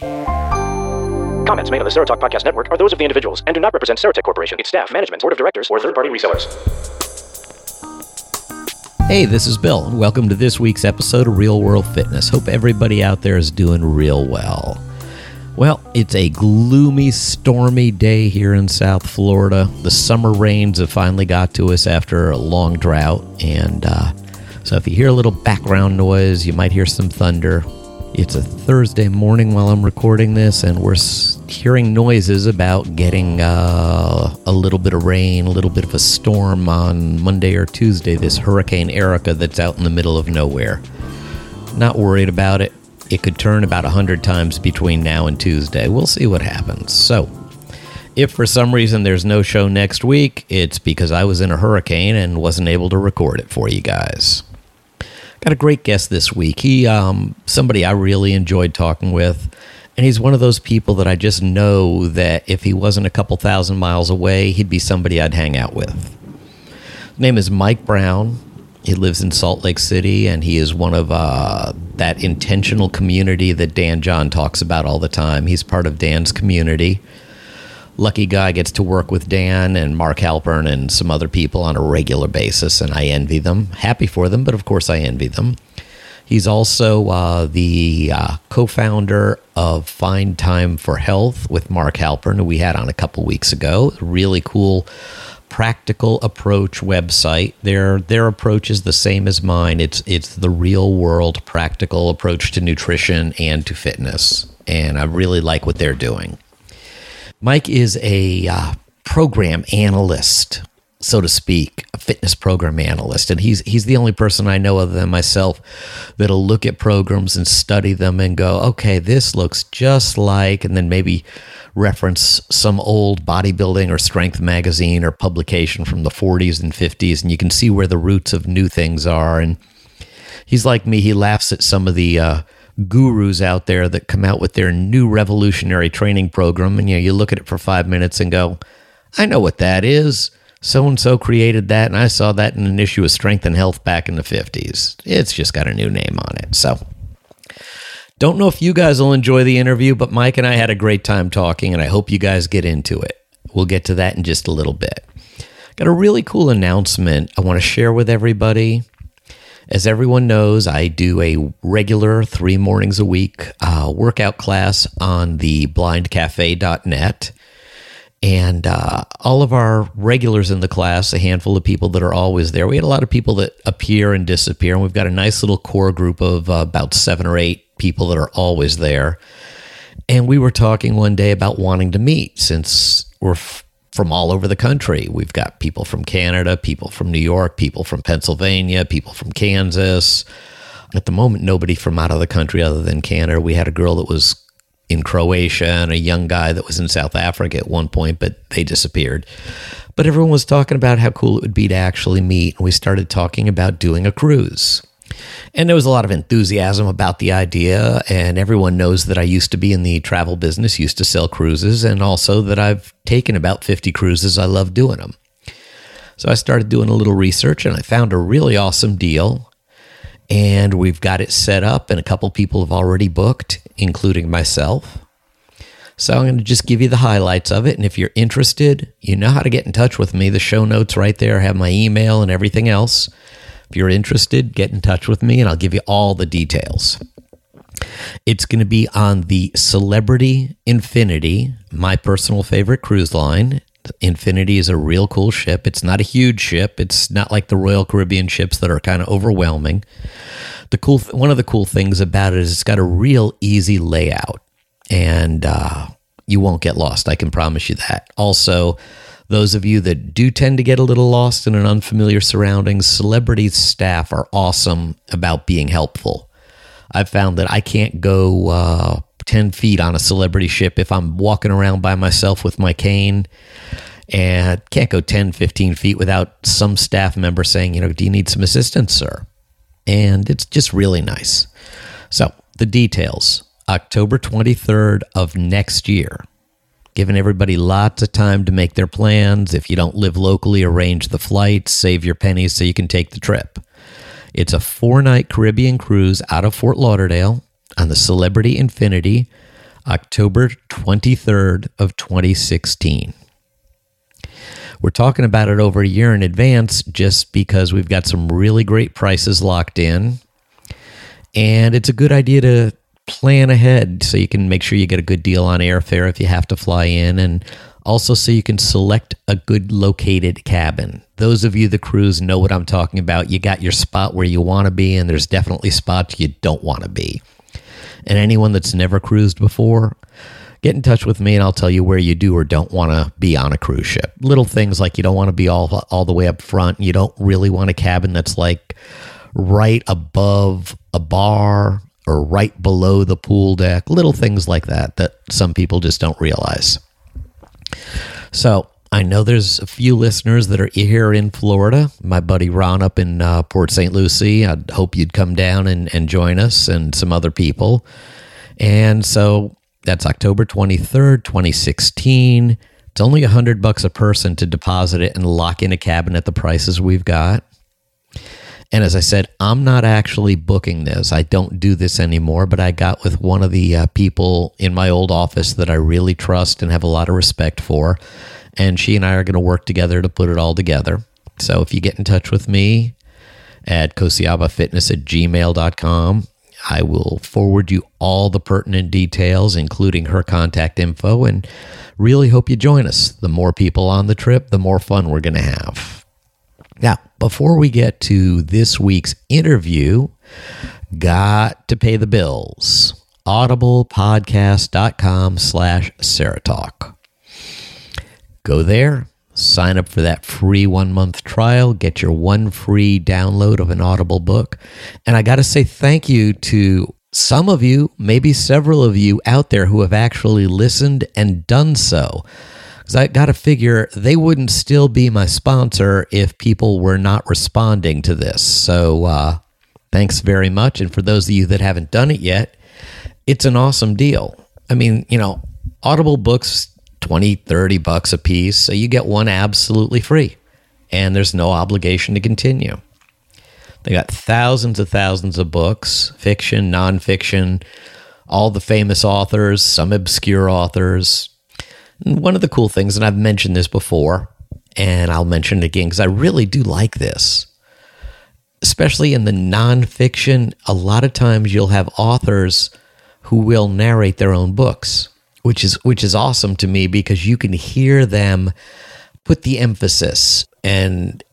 Comments made on the Serotalk Podcast Network are those of the individuals and do not represent Serotek Corporation, its staff, management, board of directors, or third-party resellers. Hey, this is Bill, and welcome to this week's episode of Real World Fitness. Hope everybody out there is doing real well. Well, it's a gloomy, stormy day here in South Florida. The summer rains have finally got to us after a long drought, and uh, so if you hear a little background noise, you might hear some thunder. It's a Thursday morning while I'm recording this, and we're hearing noises about getting uh, a little bit of rain, a little bit of a storm on Monday or Tuesday. This Hurricane Erika that's out in the middle of nowhere. Not worried about it. It could turn about 100 times between now and Tuesday. We'll see what happens. So, if for some reason there's no show next week, it's because I was in a hurricane and wasn't able to record it for you guys. Got a great guest this week. He, um, somebody I really enjoyed talking with, and he's one of those people that I just know that if he wasn't a couple thousand miles away, he'd be somebody I'd hang out with. His name is Mike Brown. He lives in Salt Lake City, and he is one of uh, that intentional community that Dan John talks about all the time. He's part of Dan's community. Lucky guy gets to work with Dan and Mark Halpern and some other people on a regular basis, and I envy them. Happy for them, but of course I envy them. He's also uh, the uh, co founder of Find Time for Health with Mark Halpern, who we had on a couple weeks ago. Really cool practical approach website. Their their approach is the same as mine. It's it's the real world practical approach to nutrition and to fitness, and I really like what they're doing. Mike is a uh, program analyst, so to speak, a fitness program analyst, and he's he's the only person I know other than myself that'll look at programs and study them and go, okay, this looks just like, and then maybe reference some old bodybuilding or strength magazine or publication from the 40s and 50s, and you can see where the roots of new things are. And he's like me; he laughs at some of the uh, gurus out there that come out with their new revolutionary training program, and you know, you look at it for five minutes and go, "I know what that is." So and so created that, and I saw that in an issue of Strength and Health back in the 50s. It's just got a new name on it. So, don't know if you guys will enjoy the interview, but Mike and I had a great time talking, and I hope you guys get into it. We'll get to that in just a little bit. Got a really cool announcement I want to share with everybody. As everyone knows, I do a regular three mornings a week uh, workout class on the blindcafe.net. And uh, all of our regulars in the class, a handful of people that are always there. We had a lot of people that appear and disappear, and we've got a nice little core group of uh, about seven or eight people that are always there. And we were talking one day about wanting to meet since we're f- from all over the country. We've got people from Canada, people from New York, people from Pennsylvania, people from Kansas. At the moment, nobody from out of the country other than Canada. We had a girl that was in Croatia and a young guy that was in South Africa at one point, but they disappeared. But everyone was talking about how cool it would be to actually meet. And we started talking about doing a cruise. And there was a lot of enthusiasm about the idea. And everyone knows that I used to be in the travel business, used to sell cruises, and also that I've taken about 50 cruises. I love doing them. So I started doing a little research and I found a really awesome deal. And we've got it set up, and a couple people have already booked, including myself. So I'm going to just give you the highlights of it. And if you're interested, you know how to get in touch with me. The show notes right there have my email and everything else. If you're interested, get in touch with me and I'll give you all the details. It's going to be on the Celebrity Infinity, my personal favorite cruise line. Infinity is a real cool ship. It's not a huge ship. It's not like the Royal Caribbean ships that are kind of overwhelming. The cool one of the cool things about it is it's got a real easy layout, and uh, you won't get lost. I can promise you that. Also, those of you that do tend to get a little lost in an unfamiliar surroundings, celebrity staff are awesome about being helpful. I've found that I can't go uh, 10 feet on a celebrity ship if I'm walking around by myself with my cane and can't go 10, 15 feet without some staff member saying, you know, do you need some assistance, sir? And it's just really nice. So, the details October 23rd of next year giving everybody lots of time to make their plans. If you don't live locally, arrange the flights, save your pennies so you can take the trip. It's a four night Caribbean cruise out of Fort Lauderdale on the Celebrity Infinity. October 23rd of 2016. We're talking about it over a year in advance just because we've got some really great prices locked in. And it's a good idea to plan ahead so you can make sure you get a good deal on airfare if you have to fly in and also so you can select a good located cabin. Those of you that cruise know what I'm talking about. You got your spot where you want to be and there's definitely spots you don't want to be. And anyone that's never cruised before, get in touch with me and I'll tell you where you do or don't want to be on a cruise ship. Little things like you don't want to be all all the way up front. You don't really want a cabin that's like right above a bar or right below the pool deck. Little things like that that some people just don't realize. So, I know there's a few listeners that are here in Florida. My buddy Ron up in uh, Port St. Lucie. I hope you'd come down and, and join us and some other people. And so that's October 23rd, 2016. It's only a hundred bucks a person to deposit it and lock in a cabin at the prices we've got. And as I said, I'm not actually booking this. I don't do this anymore, but I got with one of the uh, people in my old office that I really trust and have a lot of respect for. And she and I are going to work together to put it all together. So if you get in touch with me at kosiabafitness at gmail.com, I will forward you all the pertinent details, including her contact info, and really hope you join us. The more people on the trip, the more fun we're going to have. Now, before we get to this week's interview, got to pay the bills. audiblepodcast.com slash Serotalk. Go there, sign up for that free one month trial, get your one free download of an Audible book. And I got to say thank you to some of you, maybe several of you out there who have actually listened and done so. Because I got to figure they wouldn't still be my sponsor if people were not responding to this. So uh, thanks very much. And for those of you that haven't done it yet, it's an awesome deal. I mean, you know, Audible books 20, 30 bucks a piece. So you get one absolutely free and there's no obligation to continue. They got thousands of thousands of books, fiction, nonfiction, all the famous authors, some obscure authors. One of the cool things, and I've mentioned this before, and I'll mention it again because I really do like this, especially in the nonfiction. A lot of times you'll have authors who will narrate their own books which is which is awesome to me because you can hear them put the emphasis and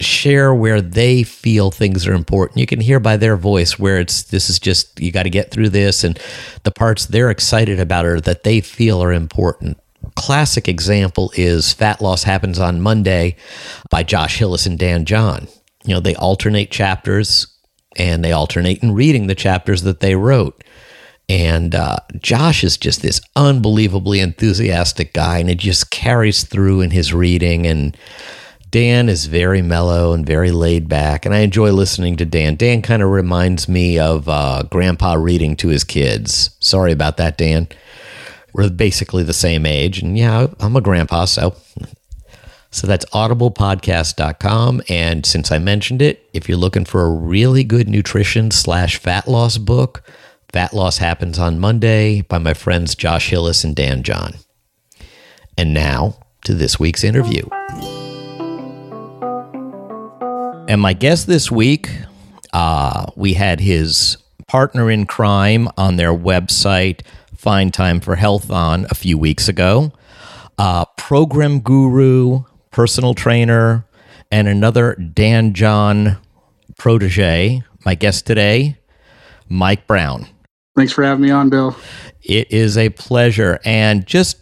share where they feel things are important. You can hear by their voice where it's this is just you got to get through this and the parts they're excited about or that they feel are important. Classic example is Fat Loss Happens on Monday by Josh Hillis and Dan John. You know, they alternate chapters and they alternate in reading the chapters that they wrote. And uh, Josh is just this unbelievably enthusiastic guy, and it just carries through in his reading. And Dan is very mellow and very laid back, and I enjoy listening to Dan. Dan kind of reminds me of uh, Grandpa reading to his kids. Sorry about that, Dan. We're basically the same age, and yeah, I'm a grandpa, so so that's audiblepodcast.com. And since I mentioned it, if you're looking for a really good nutrition slash fat loss book, Fat Loss Happens on Monday by my friends Josh Hillis and Dan John. And now to this week's interview. And my guest this week, uh, we had his partner in crime on their website, Find Time for Health, on a few weeks ago. Uh, program guru, personal trainer, and another Dan John protege. My guest today, Mike Brown. Thanks for having me on, Bill. It is a pleasure. And just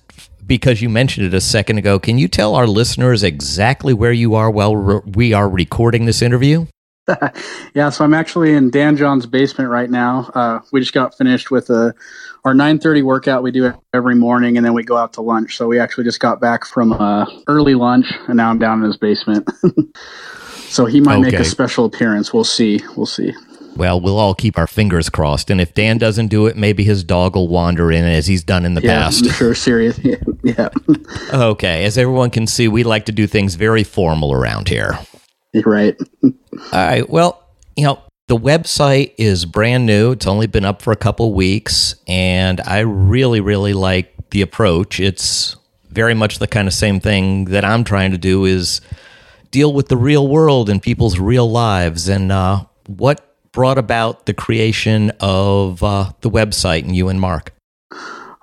because you mentioned it a second ago, can you tell our listeners exactly where you are while we are recording this interview? yeah, so I'm actually in Dan John's basement right now. Uh, we just got finished with a, our 9:30 workout we do every morning, and then we go out to lunch. So we actually just got back from uh, early lunch, and now I'm down in his basement. so he might okay. make a special appearance. We'll see. We'll see. Well, we'll all keep our fingers crossed. And if Dan doesn't do it, maybe his dog will wander in as he's done in the yeah, past. Sure, serious. Yeah. yeah. okay. As everyone can see, we like to do things very formal around here. Right. all right. Well, you know, The website is brand new. It's only been up for a couple weeks, and I really, really like the approach. It's very much the kind of same thing that I'm trying to do is deal with the real world and people's real lives. And uh, what brought about the creation of uh, the website and you and Mark?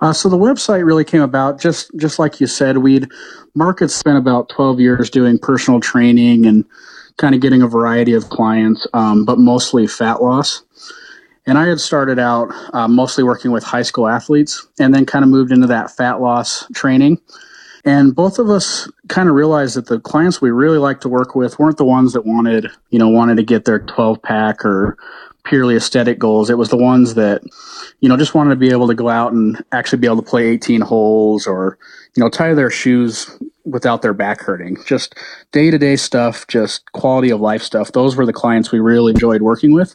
Uh, so the website really came about just just like you said. We'd Mark had spent about twelve years doing personal training and kind of getting a variety of clients, um, but mostly fat loss. And I had started out uh, mostly working with high school athletes and then kind of moved into that fat loss training. And both of us kind of realized that the clients we really liked to work with weren't the ones that wanted, you know, wanted to get their 12 pack or purely aesthetic goals. It was the ones that, you know, just wanted to be able to go out and actually be able to play 18 holes or, you know, tie their shoes without their back hurting. Just day to day stuff, just quality of life stuff. Those were the clients we really enjoyed working with.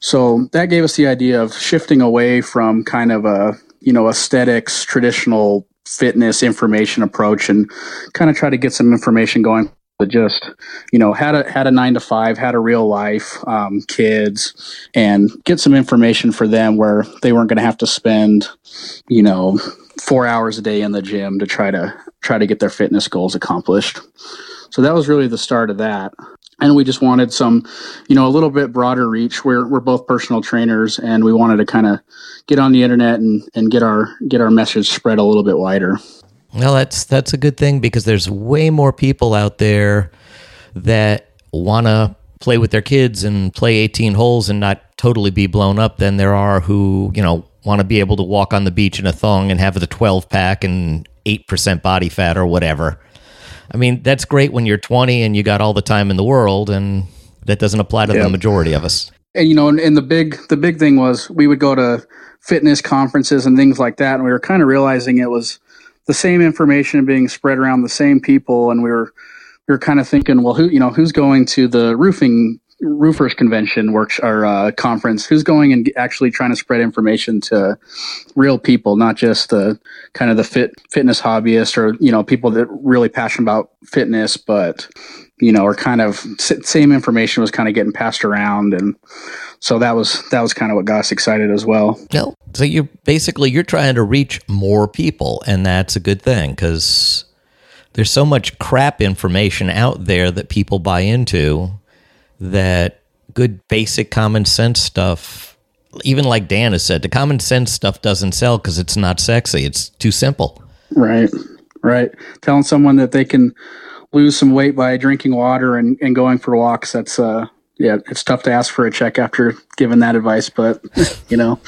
So that gave us the idea of shifting away from kind of a, you know, aesthetics, traditional fitness information approach and kind of try to get some information going But just you know had a had a nine to five had a real life um, kids and get some information for them where they weren't going to have to spend you know four hours a day in the gym to try to try to get their fitness goals accomplished. So that was really the start of that. And we just wanted some you know a little bit broader reach. We're, we're both personal trainers and we wanted to kind of get on the internet and, and get our get our message spread a little bit wider. Well, that's that's a good thing because there's way more people out there that want to play with their kids and play 18 holes and not totally be blown up than there are who, you know, want to be able to walk on the beach in a thong and have the 12 pack and 8% body fat or whatever. I mean, that's great when you're 20 and you got all the time in the world and that doesn't apply to the majority of us. And you know, and, and the big the big thing was we would go to fitness conferences and things like that and we were kind of realizing it was the same information being spread around the same people, and we were we were kind of thinking, well, who you know who's going to the roofing roofers convention works or uh, conference who's going and actually trying to spread information to real people not just the kind of the fit fitness hobbyist or you know people that really passionate about fitness but you know are kind of same information was kind of getting passed around and so that was that was kind of what got us excited as well. No, so you basically you're trying to reach more people, and that's a good thing because there's so much crap information out there that people buy into that good basic common sense stuff even like dan has said the common sense stuff doesn't sell because it's not sexy it's too simple right right telling someone that they can lose some weight by drinking water and, and going for walks that's uh yeah, it's tough to ask for a check after giving that advice, but you know.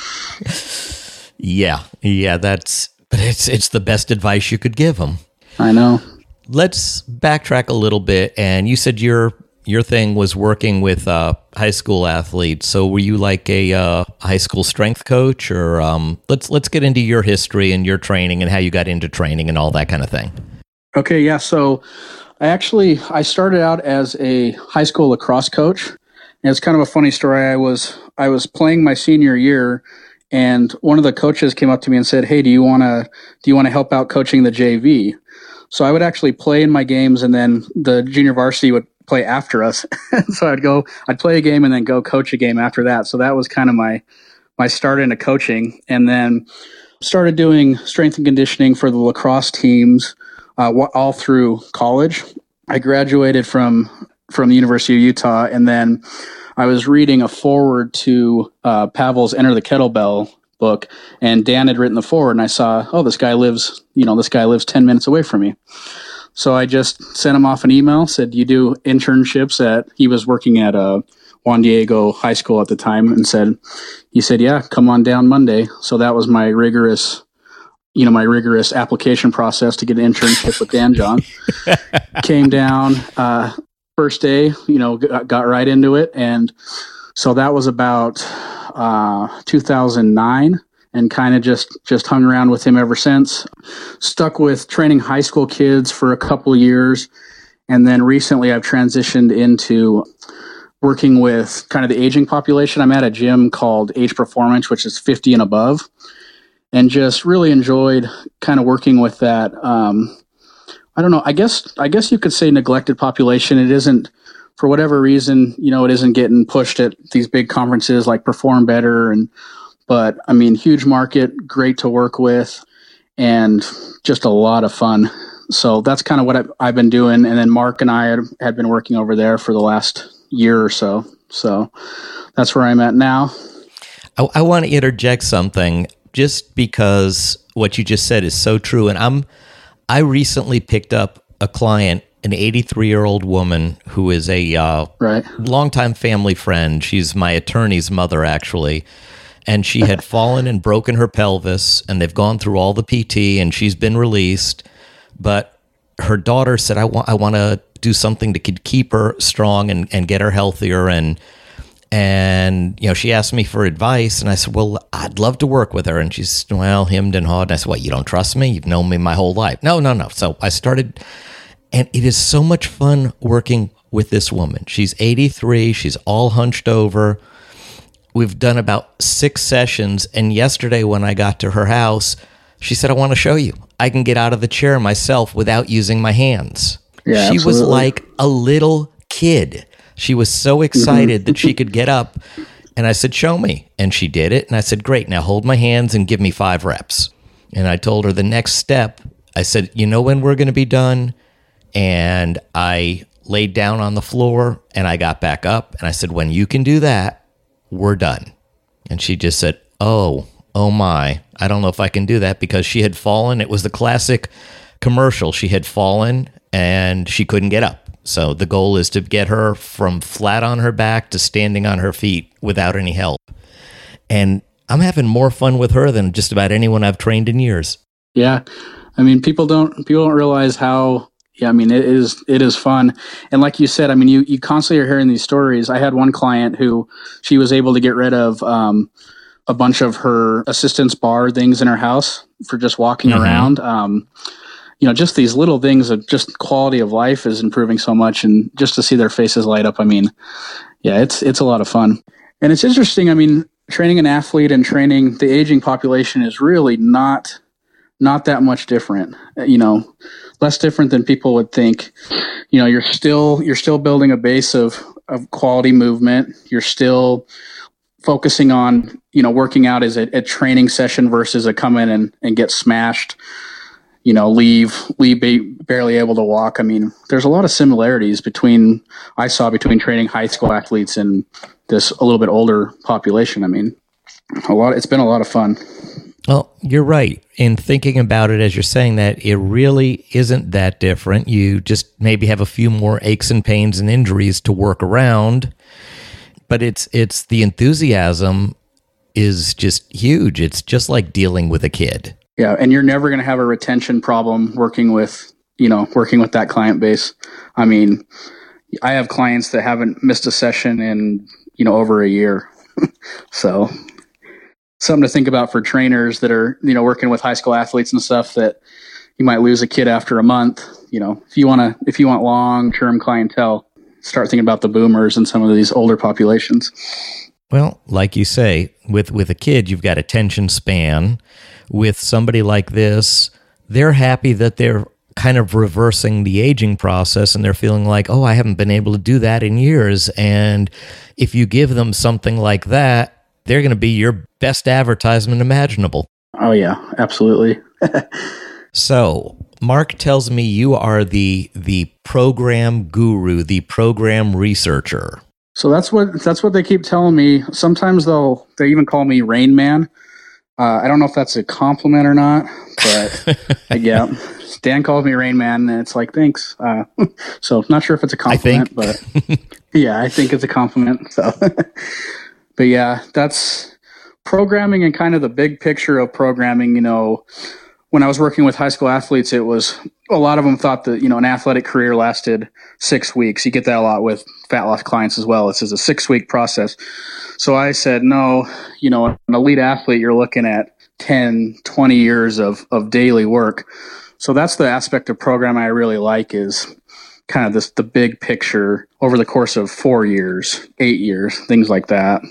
yeah, yeah, that's but it's it's the best advice you could give them. I know. Let's backtrack a little bit. And you said your your thing was working with uh, high school athletes. So were you like a uh, high school strength coach, or um, let's let's get into your history and your training and how you got into training and all that kind of thing. Okay, yeah. So I actually I started out as a high school lacrosse coach, and it's kind of a funny story. I was I was playing my senior year, and one of the coaches came up to me and said, "Hey, do you want to do you want to help out coaching the JV?" So I would actually play in my games, and then the junior varsity would play after us. so I'd go, I'd play a game, and then go coach a game after that. So that was kind of my my start into coaching, and then started doing strength and conditioning for the lacrosse teams uh, all through college. I graduated from from the University of Utah, and then I was reading a forward to uh, Pavel's Enter the Kettlebell book, and Dan had written the forward, and I saw, oh, this guy lives, you know, this guy lives ten minutes away from me. So I just sent him off an email, said, "You do internships at?" He was working at uh, Juan Diego High School at the time, and said, "He said, yeah, come on down Monday." So that was my rigorous you know my rigorous application process to get an internship with Dan John. Came down, uh, first day, you know, got, got right into it. And so that was about uh, 2009 and kind of just just hung around with him ever since stuck with training high school kids for a couple years and then recently i've transitioned into working with kind of the aging population i'm at a gym called age performance which is 50 and above and just really enjoyed kind of working with that um, I don't know. I guess I guess you could say neglected population. It isn't for whatever reason, you know, it isn't getting pushed at these big conferences like Perform Better and but I mean, huge market, great to work with, and just a lot of fun. So that's kind of what I, have been doing. And then Mark and I had, had been working over there for the last year or so. So that's where I'm at now. I, I want to interject something just because what you just said is so true. And I'm, I recently picked up a client, an 83 year old woman who is a uh, right. longtime family friend. She's my attorney's mother, actually and she had fallen and broken her pelvis and they've gone through all the PT and she's been released. But her daughter said I want I want to do something to keep her strong and, and get her healthier. And and you know she asked me for advice and I said well I'd love to work with her. And she's well hemmed and hawed. And I said what you don't trust me? You've known me my whole life. No no no. So I started and it is so much fun working with this woman. She's 83 she's all hunched over we've done about six sessions. And yesterday, when I got to her house, she said, I want to show you. I can get out of the chair myself without using my hands. Yeah, she absolutely. was like a little kid. She was so mm-hmm. excited that she could get up. And I said, Show me. And she did it. And I said, Great. Now hold my hands and give me five reps. And I told her the next step, I said, You know when we're going to be done? And I laid down on the floor and I got back up. And I said, When you can do that, we're done. And she just said, Oh, oh my, I don't know if I can do that because she had fallen. It was the classic commercial. She had fallen and she couldn't get up. So the goal is to get her from flat on her back to standing on her feet without any help. And I'm having more fun with her than just about anyone I've trained in years. Yeah. I mean, people don't people don't realize how yeah, I mean it is it is fun, and like you said, I mean you you constantly are hearing these stories. I had one client who she was able to get rid of um, a bunch of her assistance bar things in her house for just walking mm-hmm. around. Um, you know, just these little things of just quality of life is improving so much, and just to see their faces light up. I mean, yeah, it's it's a lot of fun, and it's interesting. I mean, training an athlete and training the aging population is really not not that much different. Uh, you know, less different than people would think. You know, you're still you're still building a base of of quality movement. You're still focusing on you know working out as a, a training session versus a come in and, and get smashed you know leave leave barely able to walk i mean there's a lot of similarities between i saw between training high school athletes and this a little bit older population i mean a lot it's been a lot of fun well, you're right. In thinking about it as you're saying that, it really isn't that different. You just maybe have a few more aches and pains and injuries to work around, but it's it's the enthusiasm is just huge. It's just like dealing with a kid. Yeah, and you're never going to have a retention problem working with, you know, working with that client base. I mean, I have clients that haven't missed a session in, you know, over a year. so something to think about for trainers that are you know working with high school athletes and stuff that you might lose a kid after a month. You know if you want to if you want long term clientele start thinking about the boomers and some of these older populations. Well like you say with with a kid you've got attention span. With somebody like this they're happy that they're kind of reversing the aging process and they're feeling like oh i haven't been able to do that in years. And if you give them something like that they're going to be your best advertisement imaginable. Oh yeah, absolutely. so, Mark tells me you are the the program guru, the program researcher. So that's what that's what they keep telling me. Sometimes they'll they even call me Rain Man. Uh, I don't know if that's a compliment or not, but yeah, Dan calls me Rain Man, and it's like thanks. Uh, so not sure if it's a compliment, but yeah, I think it's a compliment. So but yeah, that's programming and kind of the big picture of programming. You know, when I was working with high school athletes, it was a lot of them thought that you know an athletic career lasted six weeks. You get that a lot with fat loss clients as well. It's a six week process. So I said, no, you know, an elite athlete, you're looking at 10, 20 years of, of daily work. So that's the aspect of programming I really like is kind of this the big picture over the course of four years, eight years, things like that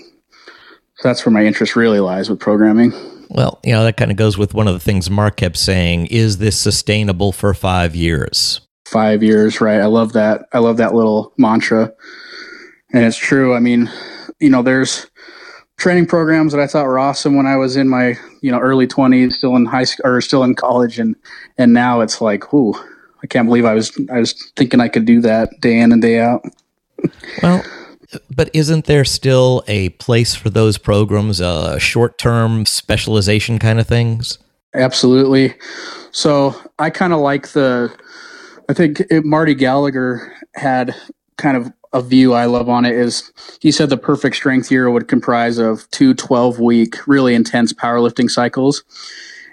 that's where my interest really lies with programming. Well, you know, that kind of goes with one of the things Mark kept saying is this sustainable for five years? five years, right? I love that. I love that little mantra. And it's true. I mean, you know, there's training programs that I thought were awesome when I was in my, you know, early 20s, still in high school or still in college and and now it's like, ooh, I can't believe I was I was thinking I could do that day in and day out. Well, but isn't there still a place for those programs, uh, short-term specialization kind of things? Absolutely. So I kind of like the. I think it, Marty Gallagher had kind of a view I love on it is he said the perfect strength year would comprise of two 12 week, really intense powerlifting cycles.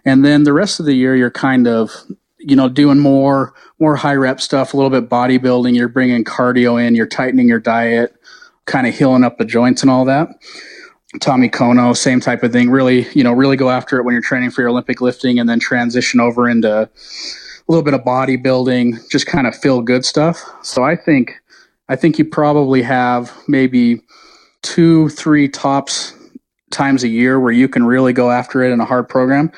And then the rest of the year, you're kind of, you know, doing more, more high rep stuff, a little bit bodybuilding. You're bringing cardio in, you're tightening your diet, kind of healing up the joints and all that. Tommy Kono, same type of thing. Really, you know, really go after it when you're training for your Olympic lifting and then transition over into a little bit of bodybuilding, just kind of feel good stuff. So I think I think you probably have maybe two, three tops times a year where you can really go after it in a hard program.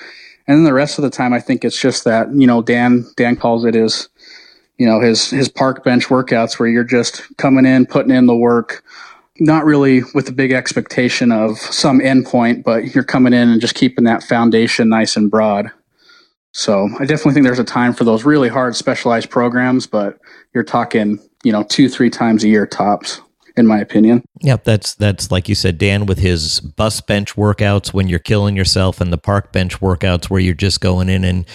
And then the rest of the time, I think it's just that, you know, Dan, Dan calls it his, you know, his, his park bench workouts where you're just coming in, putting in the work, not really with a big expectation of some endpoint, but you're coming in and just keeping that foundation nice and broad. So I definitely think there's a time for those really hard specialized programs, but you're talking you know, two, three times a year tops, in my opinion. Yep, that's that's like you said, Dan, with his bus bench workouts when you're killing yourself and the park bench workouts where you're just going in and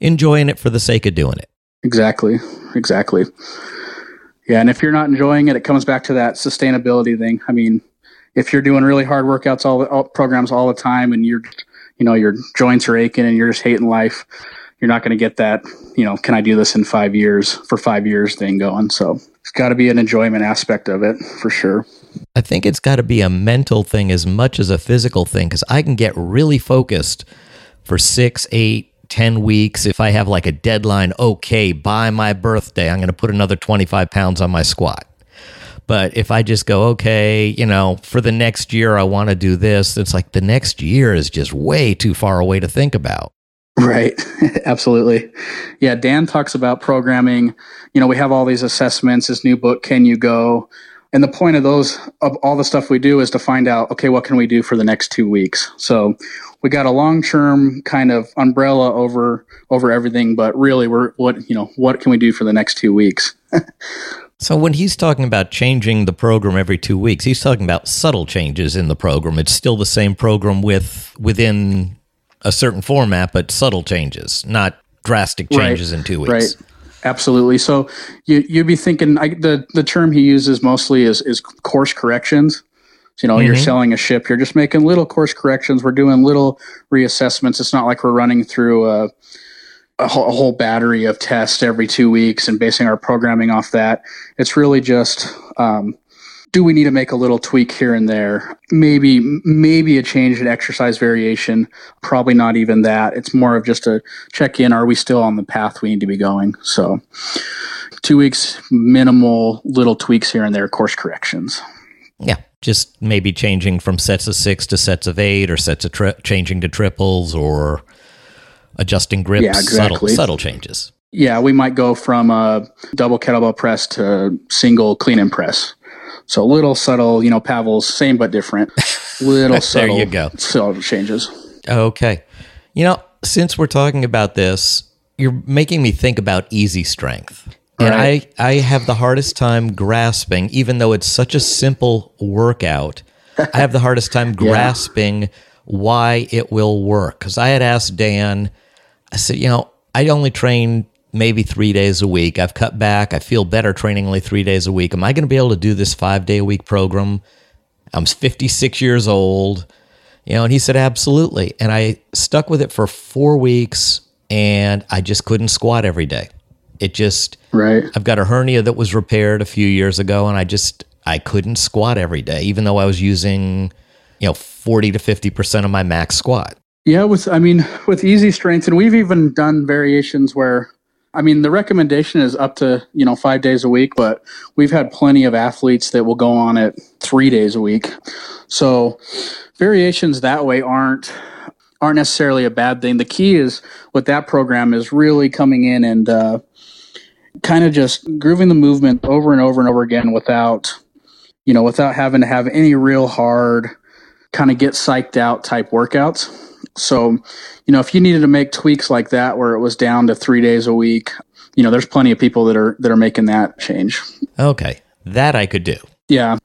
enjoying it for the sake of doing it. Exactly. Exactly. Yeah, and if you're not enjoying it, it comes back to that sustainability thing. I mean, if you're doing really hard workouts all, all programs all the time and you're you know, your joints are aching and you're just hating life, you're not going to get that, you know, can I do this in five years for five years thing going. So it's got to be an enjoyment aspect of it for sure. I think it's got to be a mental thing as much as a physical thing because I can get really focused for six, eight, 10 weeks. If I have like a deadline, okay, by my birthday, I'm going to put another 25 pounds on my squat. But if I just go, okay, you know, for the next year, I want to do this, it's like the next year is just way too far away to think about. Right. Absolutely. Yeah. Dan talks about programming. You know, we have all these assessments, this new book, Can You Go? And the point of those, of all the stuff we do is to find out, okay, what can we do for the next two weeks? So we got a long term kind of umbrella over, over everything, but really we're, what, you know, what can we do for the next two weeks? So when he's talking about changing the program every 2 weeks, he's talking about subtle changes in the program. It's still the same program with within a certain format, but subtle changes, not drastic changes right, in two weeks. Right. Absolutely. So you you'd be thinking I, the the term he uses mostly is is course corrections. You know, mm-hmm. you're selling a ship. You're just making little course corrections. We're doing little reassessments. It's not like we're running through a, a, whole, a whole battery of tests every two weeks and basing our programming off that. It's really just um, do we need to make a little tweak here and there? Maybe, maybe a change in exercise variation. Probably not even that. It's more of just a check in. Are we still on the path we need to be going? So, two weeks, minimal little tweaks here and there, course corrections. Yeah, just maybe changing from sets of six to sets of eight, or sets of tri- changing to triples, or adjusting grips. Yeah, exactly. Subtle, subtle changes. Yeah, we might go from a double kettlebell press to single clean and press so little subtle, you know, Pavel's same but different. Little subtle, you go. subtle changes. Okay, you know, since we're talking about this, you're making me think about easy strength. And right. I, I have the hardest time grasping, even though it's such a simple workout, I have the hardest time grasping yeah. why it will work. Because I had asked Dan, I said, you know, I only train maybe three days a week. I've cut back. I feel better training only three days a week. Am I going to be able to do this five day a week program? I'm 56 years old, you know, and he said, absolutely. And I stuck with it for four weeks and I just couldn't squat every day. It just, right. I've got a hernia that was repaired a few years ago and I just, I couldn't squat every day, even though I was using, you know, 40 to 50% of my max squat. Yeah, with I mean with easy strength, and we've even done variations where I mean, the recommendation is up to, you know, five days a week, but we've had plenty of athletes that will go on it three days a week. So variations that way aren't aren't necessarily a bad thing. The key is with that program is really coming in and uh, kind of just grooving the movement over and over and over again without, you know, without having to have any real hard, kind of get psyched out type workouts. So, you know, if you needed to make tweaks like that where it was down to three days a week, you know, there's plenty of people that are that are making that change. Okay, that I could do. Yeah.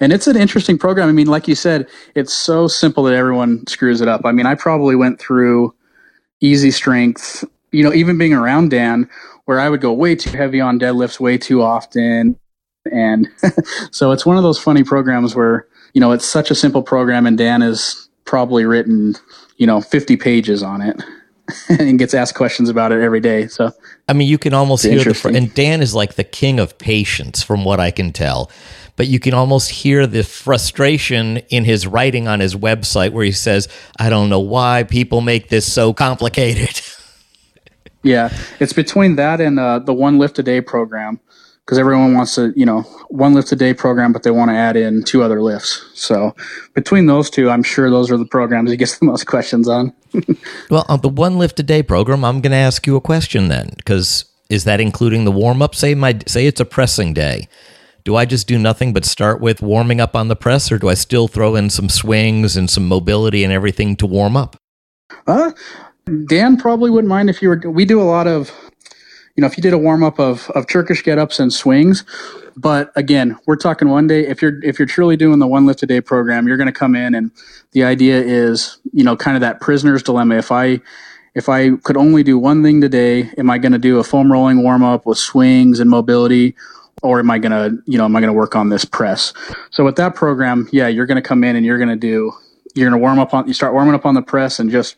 And it's an interesting program. I mean, like you said, it's so simple that everyone screws it up. I mean, I probably went through easy strength, you know, even being around Dan, where I would go way too heavy on deadlifts way too often. And so it's one of those funny programs where, you know, it's such a simple program and Dan has probably written, you know, 50 pages on it and gets asked questions about it every day. So, I mean, you can almost hear the fr- and Dan is like the king of patience, from what I can tell. But you can almost hear the frustration in his writing on his website, where he says, "I don't know why people make this so complicated." Yeah, it's between that and uh, the one lift a day program because everyone wants to, you know, one lift a day program, but they want to add in two other lifts. So between those two, I'm sure those are the programs he gets the most questions on. well, on the one lift a day program, I'm going to ask you a question then, because is that including the warm up? Say my say it's a pressing day. Do I just do nothing but start with warming up on the press, or do I still throw in some swings and some mobility and everything to warm up? Uh, Dan probably wouldn't mind if you were. We do a lot of, you know, if you did a warm up of of Turkish get ups and swings. But again, we're talking one day. If you're if you're truly doing the one lift a day program, you're going to come in and the idea is, you know, kind of that prisoner's dilemma. If I if I could only do one thing today, am I going to do a foam rolling warm up with swings and mobility? Or am I going to, you know, am I going to work on this press? So with that program, yeah, you're going to come in and you're going to do, you're going to warm up on, you start warming up on the press and just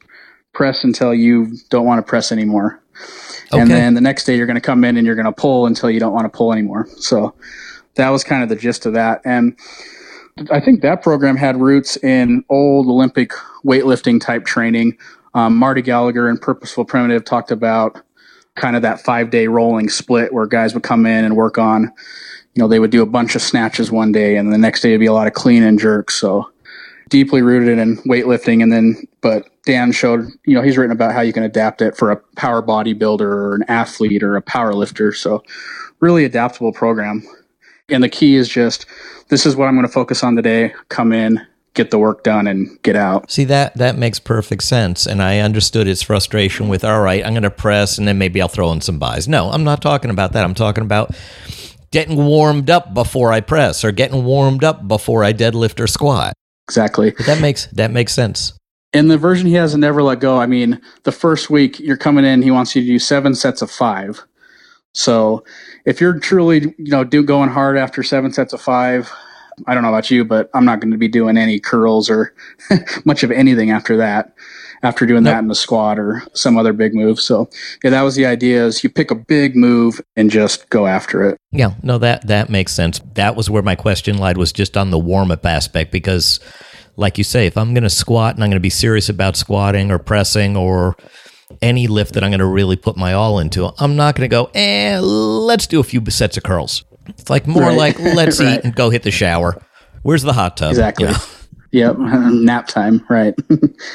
press until you don't want to press anymore. Okay. And then the next day you're going to come in and you're going to pull until you don't want to pull anymore. So that was kind of the gist of that. And I think that program had roots in old Olympic weightlifting type training. Um, Marty Gallagher and Purposeful Primitive talked about kind of that five day rolling split where guys would come in and work on, you know, they would do a bunch of snatches one day and the next day it'd be a lot of clean and jerks. So deeply rooted in weightlifting. And then, but Dan showed, you know, he's written about how you can adapt it for a power bodybuilder or an athlete or a power lifter. So really adaptable program. And the key is just, this is what I'm going to focus on today. Come in, get the work done and get out. See that that makes perfect sense, and I understood his frustration with. All right, I'm going to press, and then maybe I'll throw in some buys. No, I'm not talking about that. I'm talking about getting warmed up before I press, or getting warmed up before I deadlift or squat. Exactly. But that makes that makes sense. In the version he has never let go, I mean, the first week you're coming in, he wants you to do seven sets of five. So if you're truly, you know, do going hard after seven sets of five, I don't know about you, but I'm not going to be doing any curls or much of anything after that. After doing Nope. that in the squat or some other big move. So yeah, that was the idea is you pick a big move and just go after it. Yeah, no, that that makes sense. That was where my question lied was just on the warm up aspect because, like you say, if I'm going to squat and I'm going to be serious about squatting or pressing or any lift that I'm going to really put my all into, I'm not going to go. Eh, let's do a few sets of curls. It's like more Right. like let's Right. eat and go hit the shower. Where's the hot tub? Exactly. You know? Yep. Nap time. Right.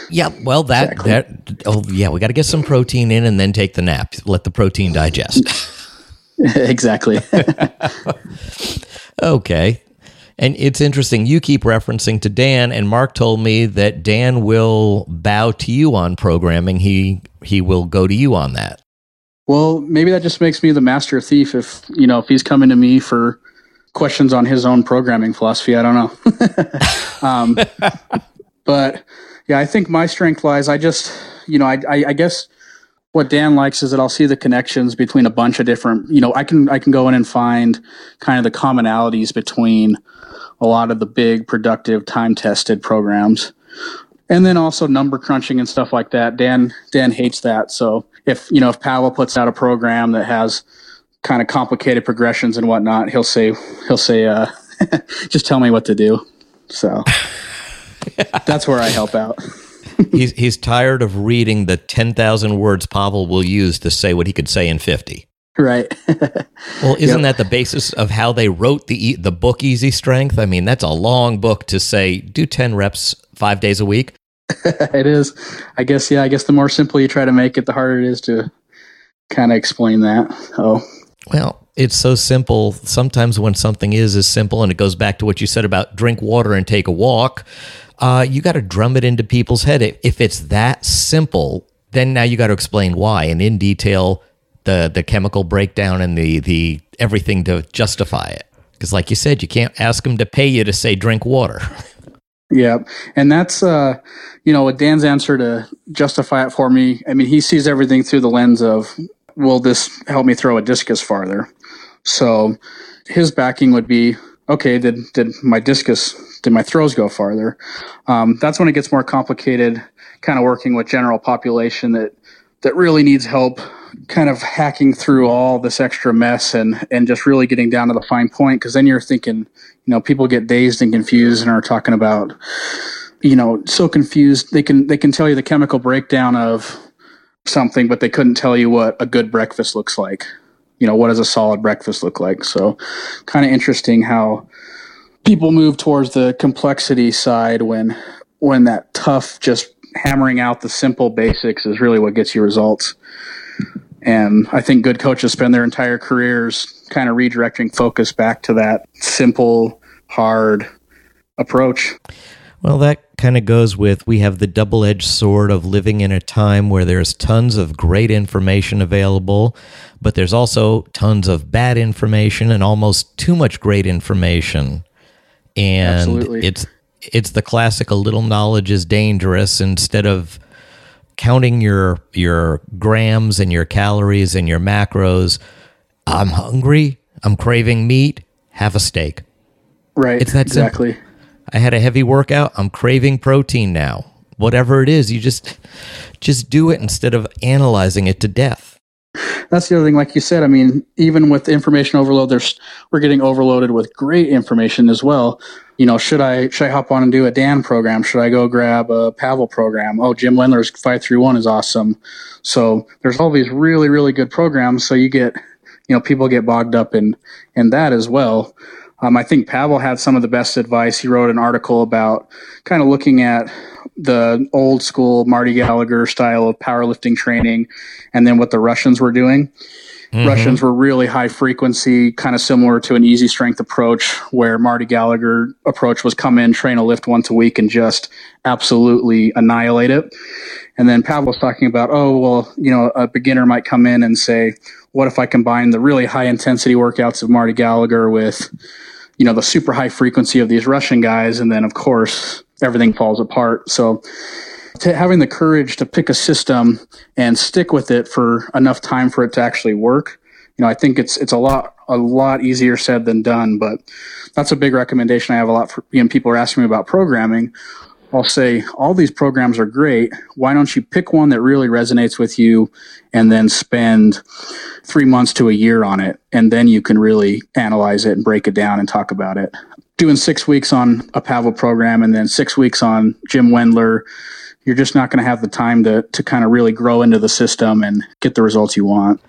Yeah, well, that Exactly. that oh yeah, we got to get some protein in and then take the nap. Let the protein digest. exactly. Okay. And it's interesting. You keep referencing to Dan, and Mark told me that Dan will bow to you on programming. He he will go to you on that. Well, maybe that just makes me the master thief if, you know, if he's coming to me for questions on his own programming philosophy. I don't know. um, but yeah, I think my strength lies. I just, you know, I, I, I guess what Dan likes is that I'll see the connections between a bunch of different, you know, I can, I can go in and find kind of the commonalities between a lot of the big productive time tested programs and then also number crunching and stuff like that. Dan Dan hates that. So if you know if Pavel puts out a program that has kind of complicated progressions and whatnot, he'll say he'll say uh, just tell me what to do. So that's where I help out. he's he's tired of reading the ten thousand words Pavel will use to say what he could say in fifty. Right. Well, isn't that the basis of how they wrote the the book Easy Strength? I mean, that's a long book to say do ten reps five days a week. it is. I guess yeah. I guess the more simple you try to make it, the harder it is to kind of explain that. Oh, Well, it's so simple. Sometimes when something is as simple, and it goes back to what you said about drink water and take a walk, uh, you got to drum it into people's head. If it's that simple, then now you got to explain why and in detail the the chemical breakdown and the the everything to justify it. Because, like you said, you can't ask them to pay you to say drink water. Yeah, and that's uh, you know, with Dan's answer to justify it for me. I mean, he sees everything through the lens of, will this help me throw a discus farther? So, his backing would be, okay, did did my discus, did my throws go farther? Um, that's when it gets more complicated. Kind of working with general population that that really needs help kind of hacking through all this extra mess and and just really getting down to the fine point because then you're thinking you know people get dazed and confused and are talking about you know so confused they can they can tell you the chemical breakdown of something but they couldn't tell you what a good breakfast looks like. You know what does a solid breakfast look like? So kind of interesting how people move towards the complexity side when when that tough just hammering out the simple basics is really what gets you results. And I think good coaches spend their entire careers kind of redirecting focus back to that simple, hard approach. Well, that kind of goes with we have the double edged sword of living in a time where there's tons of great information available, but there's also tons of bad information and almost too much great information. And Absolutely. it's it's the classic a little knowledge is dangerous instead of counting your your grams and your calories and your macros. I'm hungry. I'm craving meat. Have a steak. Right. It's that exactly. Simple. I had a heavy workout. I'm craving protein now. Whatever it is, you just just do it instead of analyzing it to death that's the other thing. Like you said, I mean, even with information overload, there's we're getting overloaded with great information as well. You know, should I should I hop on and do a Dan program? Should I go grab a Pavel program? Oh, Jim Wendler's five three one is awesome. So there's all these really really good programs. So you get, you know, people get bogged up in in that as well. Um, I think Pavel had some of the best advice. He wrote an article about kind of looking at the old school Marty Gallagher style of powerlifting training and then what the Russians were doing. Mm-hmm. Russians were really high frequency, kind of similar to an easy strength approach, where Marty Gallagher approach was come in, train a lift once a week, and just absolutely annihilate it. And then Pavel's talking about, oh well, you know, a beginner might come in and say, what if I combine the really high intensity workouts of Marty Gallagher with, you know, the super high frequency of these Russian guys, and then of course everything falls apart. So having the courage to pick a system and stick with it for enough time for it to actually work, you know, I think it's it's a lot a lot easier said than done. But that's a big recommendation. I have a lot for you know people are asking me about programming. I'll say all these programs are great. Why don't you pick one that really resonates with you and then spend three months to a year on it? And then you can really analyze it and break it down and talk about it doing six weeks on a Pavel program and then six weeks on Jim Wendler, you're just not going to have the time to to kind of really grow into the system and get the results you want.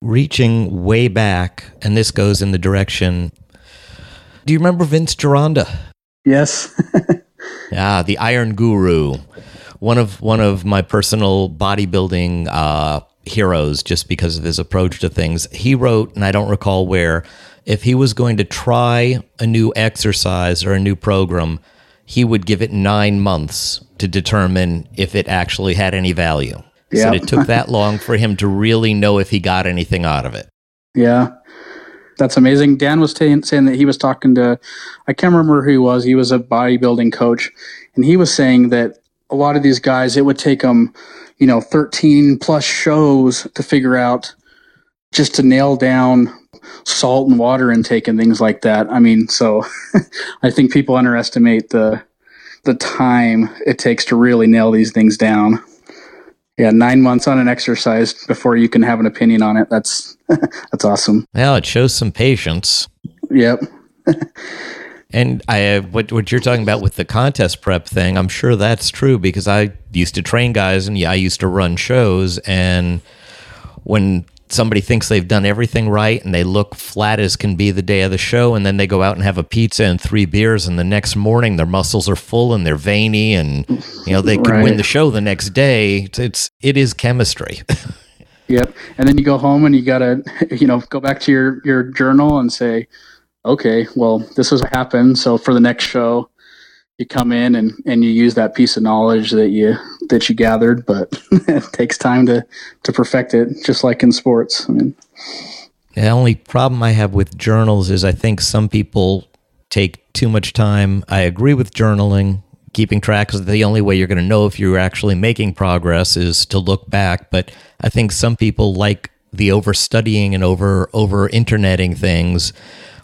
Reaching way back, and this goes in the direction. Do you remember Vince Gironda? Yes. yeah, the Iron Guru, one of one of my personal bodybuilding uh, heroes, just because of his approach to things. He wrote, and I don't recall where if he was going to try a new exercise or a new program, he would give it nine months to determine if it actually had any value. Yep. said it took that long for him to really know if he got anything out of it. Yeah. That's amazing. Dan was t- saying that he was talking to, I can't remember who he was. He was a bodybuilding coach. And he was saying that a lot of these guys, it would take them, you know, 13 plus shows to figure out just to nail down salt and water intake and things like that. I mean, so I think people underestimate the the time it takes to really nail these things down. Yeah, nine months on an exercise before you can have an opinion on it. That's that's awesome. Well, it shows some patience. Yep. and I, what what you're talking about with the contest prep thing, I'm sure that's true because I used to train guys and yeah, I used to run shows and when somebody thinks they've done everything right and they look flat as can be the day of the show and then they go out and have a pizza and three beers and the next morning their muscles are full and they're veiny and you know they could right. win the show the next day it's it is chemistry Yep. And then you go home and you gotta, you know, go back to your your journal and say, okay, well, this is what happened. So for the next show, you come in and, and you use that piece of knowledge that you that you gathered, but it takes time to to perfect it, just like in sports. I mean, The only problem I have with journals is I think some people take too much time. I agree with journaling. Keeping track is the only way you're going to know if you're actually making progress is to look back. But I think some people like the overstudying and over over interneting things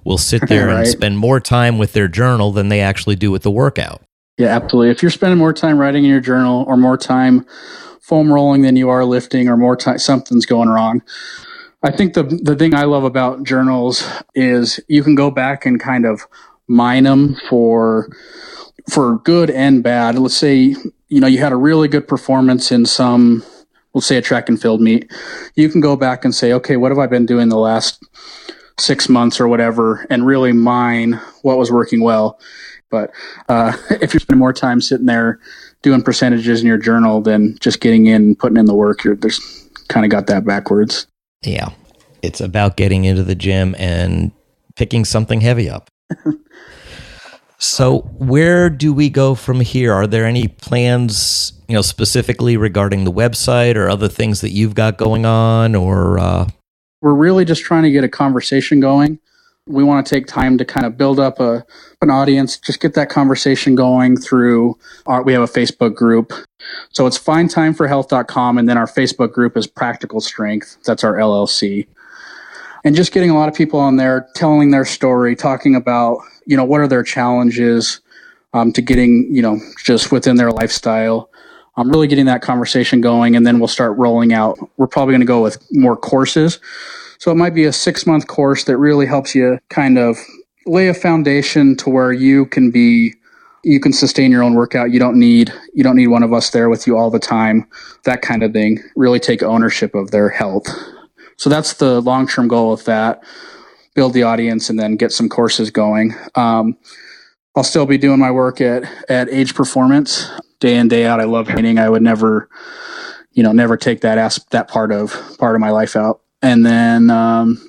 will sit there and spend more time with their journal than they actually do with the workout. yeah, absolutely. If you're spending more time writing in your journal or more time foam rolling than you are lifting or more time, something's going wrong. I think the the thing I love about journals is you can go back and kind of mine them for for good and bad. Let's say you know you had a really good performance in some, let's say a track and field meet. You can go back and say, okay, what have I been doing the last six months or whatever, and really mine what was working well. But uh, if you're spending more time sitting there doing percentages in your journal than just getting in and putting in the work, you're there's kind of got that backwards. Yeah. It's about getting into the gym and picking something heavy up. so, where do we go from here? Are there any plans, you know, specifically regarding the website or other things that you've got going on or uh we're really just trying to get a conversation going. We want to take time to kind of build up a an audience, just get that conversation going through our we have a Facebook group. So it's findtimeforhealth.com and then our Facebook group is Practical Strength. That's our LLC. And just getting a lot of people on there telling their story, talking about, you know, what are their challenges um, to getting, you know, just within their lifestyle. I'm really getting that conversation going, and then we'll start rolling out. We're probably going to go with more courses. So it might be a six month course that really helps you kind of lay a foundation to where you can be you can sustain your own workout. You don't need you don't need one of us there with you all the time that kind of thing. Really take ownership of their health. So that's the long term goal with that. Build the audience and then get some courses going. Um, i'll still be doing my work at at age performance day in day out i love training i would never you know never take that as that part of part of my life out and then um,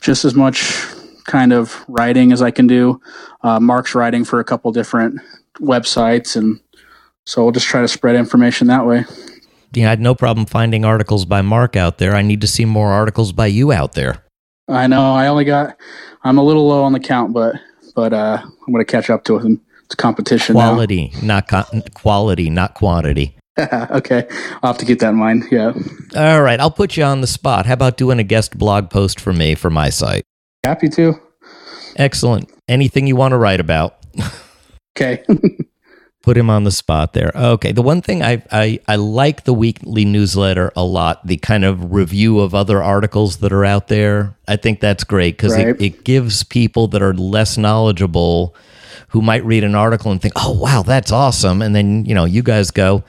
just as much kind of writing as I can do. Uh, Mark's writing for a couple different websites, and so we'll just try to spread information that way. Yeah, I had no problem finding articles by Mark out there. I need to see more articles by you out there. I know I only got I'm a little low on the count, but but uh, I'm going to catch up to him. It's competition Quality, not con- quality, not quantity. okay, I'll have to get that in mind. Yeah, All right, I'll put you on the spot. How about doing a guest blog post for me for my site? happy to. Excellent. Anything you want to write about? Okay. Put him on the spot there. Okay. The one thing I, I I like the weekly newsletter a lot. The kind of review of other articles that are out there. I think that's great because Right. it, it gives people that are less knowledgeable who might read an article and think, "Oh, wow, that's awesome," and then you know you guys go,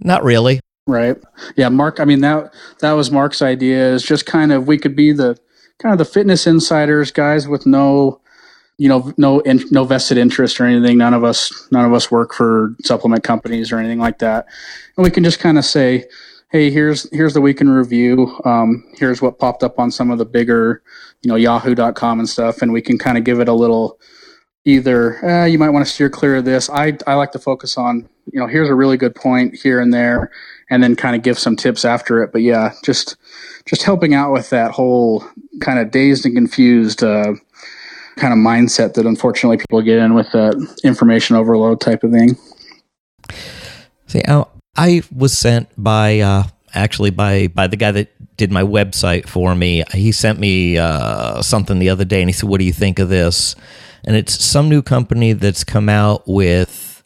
"Not really." Right. Yeah, Mark. I mean that that was Mark's idea. Is just kind of we could be the kind of the fitness insiders, guys with no, you know, no in, no vested interest or anything. None of us none of us work for supplement companies or anything like that, and we can just kind of say, hey, here's here's the week in review. Um, here's what popped up on some of the bigger, you know, Yahoo.com and stuff, and we can kind of give it a little. Either eh, you might want to steer clear of this. I I like to focus on you know here's a really good point here and there and then kind of give some tips after it. But yeah, just just helping out with that whole kind of dazed and confused uh, kind of mindset that unfortunately people get in with that information overload type of thing. See, I, I was sent by uh, actually by by the guy that did my website for me. He sent me uh, something the other day, and he said, "What do you think of this?" And it's some new company that's come out with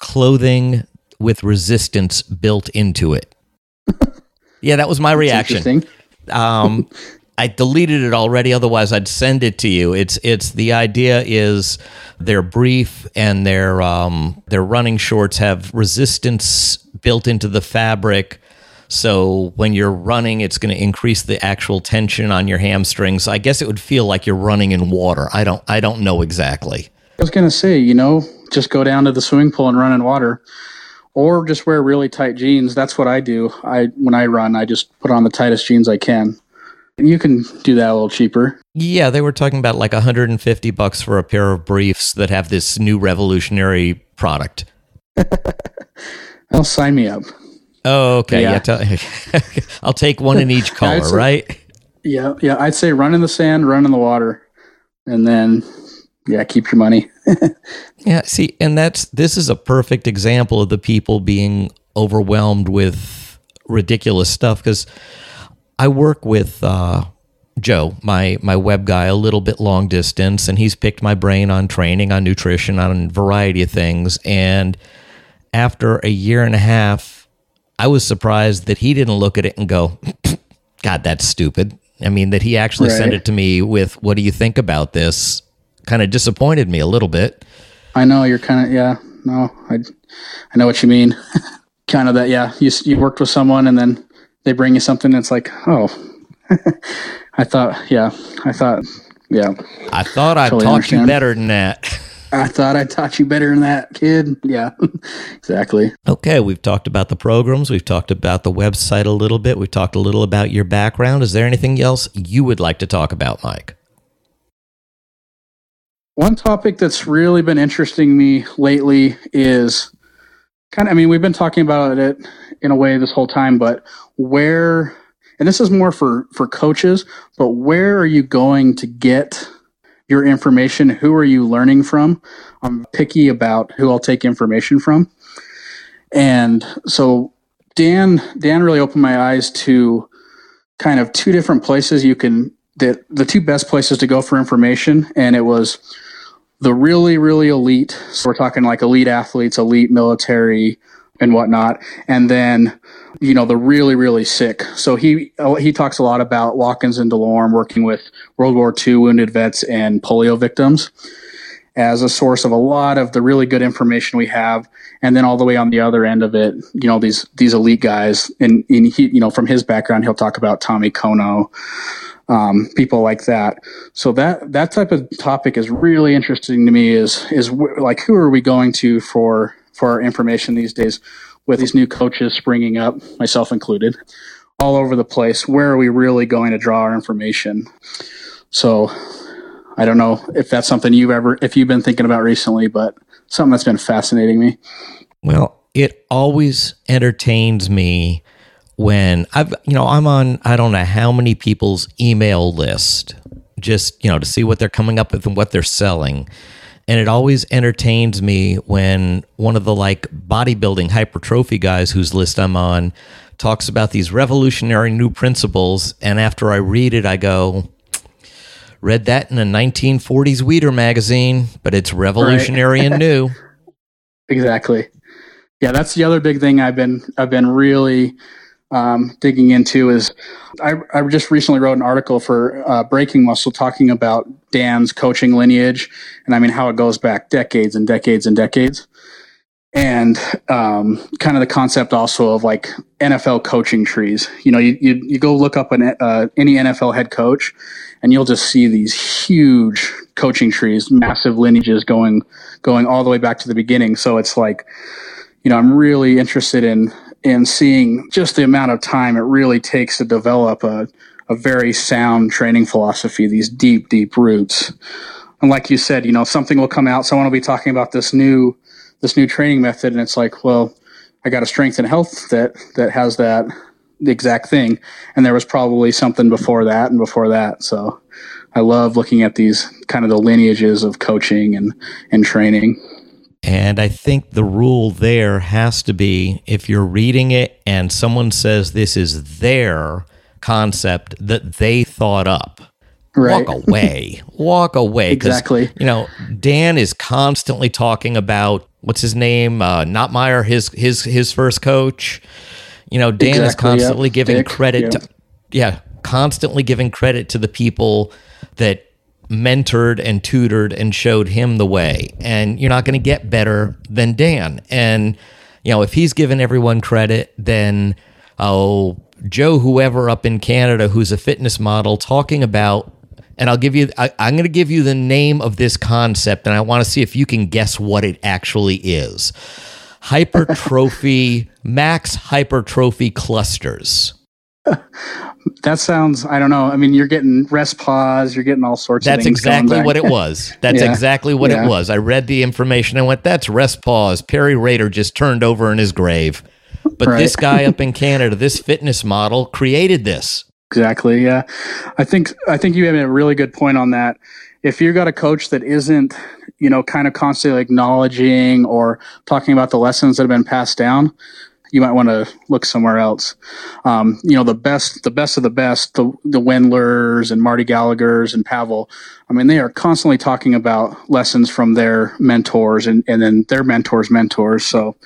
clothing with resistance built into it. yeah, that was my reaction. Interesting. um, I deleted it already. Otherwise, I'd send it to you. It's it's the idea is they're brief and their um, their running shorts have resistance built into the fabric. So when you're running, it's going to increase the actual tension on your hamstrings. I guess it would feel like you're running in water. I don't I don't know exactly. I was gonna say, you know, just go down to the swimming pool and run in water. or just wear really tight jeans. That's what I do. I when I run, I just put on the tightest jeans I can. You can do that a little cheaper. Yeah, they were talking about like 150 bucks for a pair of briefs that have this new revolutionary product. I'll sign me up. Oh, okay. Yeah, Yeah. tell- I'll take one in each color, say- right? Yeah, yeah. I'd say run in the sand, run in the water, and then yeah, keep your money. Yeah, see, and that's this is a perfect example of the people being overwhelmed with ridiculous stuff because I work with uh, Joe, my my web guy, a little bit long distance, and he's picked my brain on training, on nutrition, on a variety of things. And after a year and a half, I was surprised that he didn't look at it and go, "God, that's stupid." I mean, that he actually sent it to me with, "What do you think about this?" Kind of disappointed me a little bit. I know you're kind of yeah. No, I I know what you mean. kind of that yeah. You you worked with someone and then they bring you something. It's like oh, I thought yeah. I thought yeah. I thought I Totally taught you better than that. I thought I taught you better than that, kid. Yeah, exactly. Okay, we've talked about the programs. We've talked about the website a little bit. We've talked a little about your background. Is there anything else you would like to talk about, Mike? One topic that's really been interesting me lately is kind of, I mean, we've been talking about it in a way this whole time, but where, and this is more for, for coaches, but where are you going to get your information? Who are you learning from? I'm picky about who I'll take information from. And so Dan, Dan really opened my eyes to kind of two different places you can, that the two best places to go for information. And it was, the really, really elite. So we're talking like elite athletes, elite military, and whatnot. And then, you know, the really, really sick. So he oh, he talks a lot about Watkins and Delorme working with World War II wounded vets and polio victims as a source of a lot of the really good information we have. And then all the way on the other end of it, you know, these these elite guys, and, and he, you know, from his background, he'll talk about Tommy Kono, um, people like that. So that that type of topic is really interesting to me. Is is wh- like who are we going to for for our information these days with these new coaches springing up, myself included, all over the place? Where are we really going to draw our information? So I don't know if that's something you've ever if you've been thinking about recently, but something that's been fascinating me. Well, it always entertains me when I've, you know, I'm on, I don't know how many people's email list just, you know, to see what they're coming up with and what they're selling. And it always entertains me when one of the like bodybuilding hypertrophy guys whose list I'm on talks about these revolutionary new principles. And after I read it, I go, read that in a 1940s Weider magazine, but it's revolutionary and new. Exactly. Yeah, that's the other big thing I've been I've been really um, digging into is I, I just recently wrote an article for uh, Breaking Muscle talking about Dan's coaching lineage and I mean how it goes back decades and decades and decades, and um, kind of the concept also of like NFL coaching trees. You know, you you, you go look up an uh, any NFL head coach, and you'll just see these huge coaching trees, massive lineages going going all the way back to the beginning. So it's like, you know, I'm really interested in in seeing just the amount of time it really takes to develop a a very sound training philosophy, these deep, deep roots. And like you said, you know, something will come out, someone will be talking about this new this new training method, and it's like, well, I got a strength and health that that has that the exact thing, and there was probably something before that and before that. So I love looking at these kind of the lineages of coaching and and training. And I think the rule there has to be if you're reading it and someone says this is their concept that they thought up, Right. walk away. walk away. Exactly. You know, Dan is constantly talking about what's his name? Uh, Notmeyer, his his his first coach. You know, Dan is Exactly, yep. constantly giving Dick, credit yep. to yeah, constantly giving credit to the people that mentored and tutored and showed him the way. And you're not going to get better than Dan. And, you know, if he's given everyone credit, then, oh, Joe, whoever up in Canada who's a fitness model, talking about, and I'll give you, I, I'm going to give you the name of this concept, and I want to see if you can guess what it actually is. hypertrophy, max hypertrophy clusters. That sounds, I don't know. I mean, you're getting rest pause, you're getting all sorts That's of things. exactly what it was. That's Yeah. exactly what Yeah. it was. I read the information and went, that's rest pause. Peary Rader just turned over in his grave. But Right. this guy up in Canada, this fitness model, created this. Exactly. Yeah. I think I think you have a really good point on that. If you've got a coach that isn't, you know, kind of constantly acknowledging or talking about the lessons that have been passed down, you might want to look somewhere else. Um, you know, the best, the best of the best, the the Wendlers and Marty Gallagher's and Pavel. I mean, they are constantly talking about lessons from their mentors and and then their mentors' mentors. So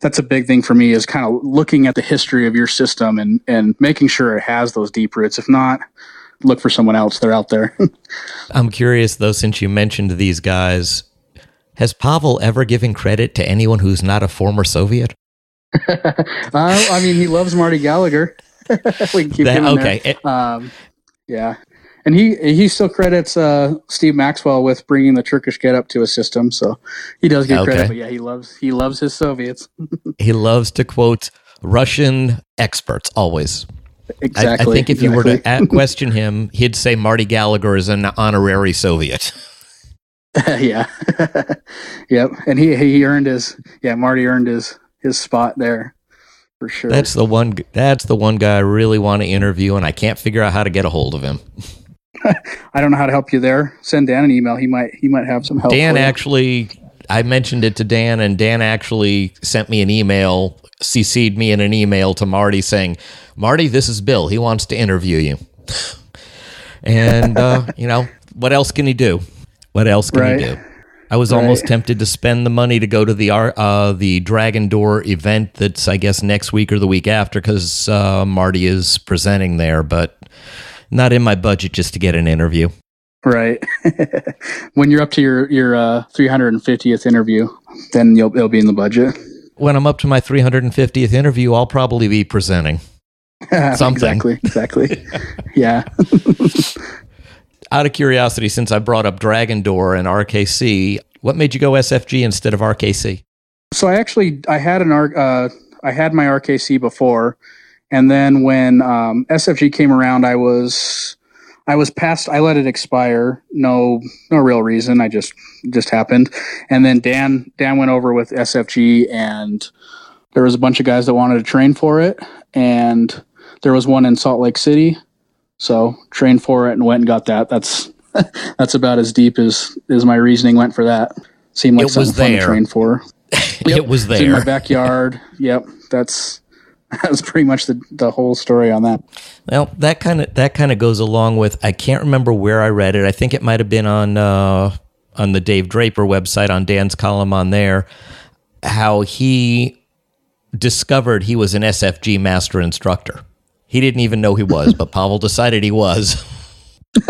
that's a big thing for me is kind of looking at the history of your system and and making sure it has those deep roots. If not, look for someone else. They're out there. I'm curious, though, since you mentioned these guys, has Pavel ever given credit to anyone who's not a former Soviet? uh, I mean, he loves Marty Gallagher. we can keep That- him okay. there. Um, yeah, and he he still credits uh, Steve Maxwell with bringing the Turkish get up to a system. So he does get Okay. credit, but yeah, he loves he loves his Soviets. He loves to quote Russian experts always. I, I think if you were to question him, he'd say Marty Gallagher is an honorary Soviet. yeah, yep, and he he earned his yeah Marty earned his his spot there for sure. That's the one. That's the one guy I really want to interview, and I can't figure out how to get a hold of him. I don't know how to help you there. Send Dan an email. He might he might have some help. Dan actually, I mentioned it to Dan, and Dan actually sent me an email, CC'd me in an email to Marty saying, "Marty, this is Bill. He wants to interview you." and uh, you know what else can he do? What else can Right. he do? I was almost tempted to spend the money to go to the uh, the Dragon Door event that's I guess next week or the week after because uh, Marty is presenting there, but not in my budget just to get an interview. Right. when you're up to your your uh, 350th interview, then you'll it'll be in the budget. When I'm up to my 350th interview, I'll probably be presenting. Something. exactly. Exactly. yeah. Out of curiosity, since I brought up Dragon Door and RKC, what made you go SFG instead of RKC? So I actually I had an R uh, I had my RKC before, and then when um, SFG came around, I was I was past. I let it expire. No no real reason. I just just happened. And then Dan Dan went over with SFG, and there was a bunch of guys that wanted to train for it, and there was one in Salt Lake City. So trained for it and went and got that. That's that's about as deep as as my reasoning went for that. Seemed like It was something fun to train for. It was It's in my backyard. yep, that's that's pretty much the the whole story on that. Well, that kind of that kind of goes along with I can't remember where I read it. I think it might have been on uh, on the Dave Draper website on Dan's column on there how he discovered he was an SFG master instructor. He didn't even know he was, but Pavel decided he was.